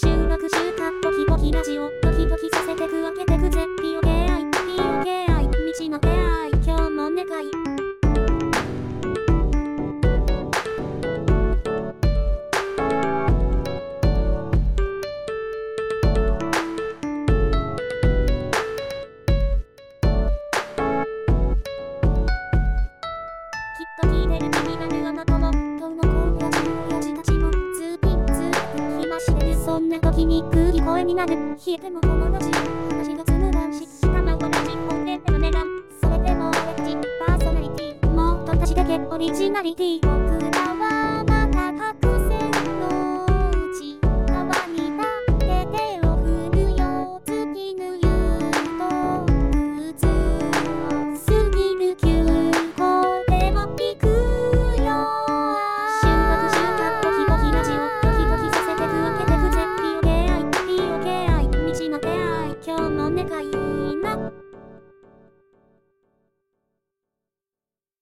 進学したポキポキラジオドキドキさせてくわけてくぜピオゲこんな時に空気声になる。冷えても友達話がつむらんし下の同じ本音での値段。それでも俺たちパーソナリティ。もっと私だけオリジナリティ。僕がいい。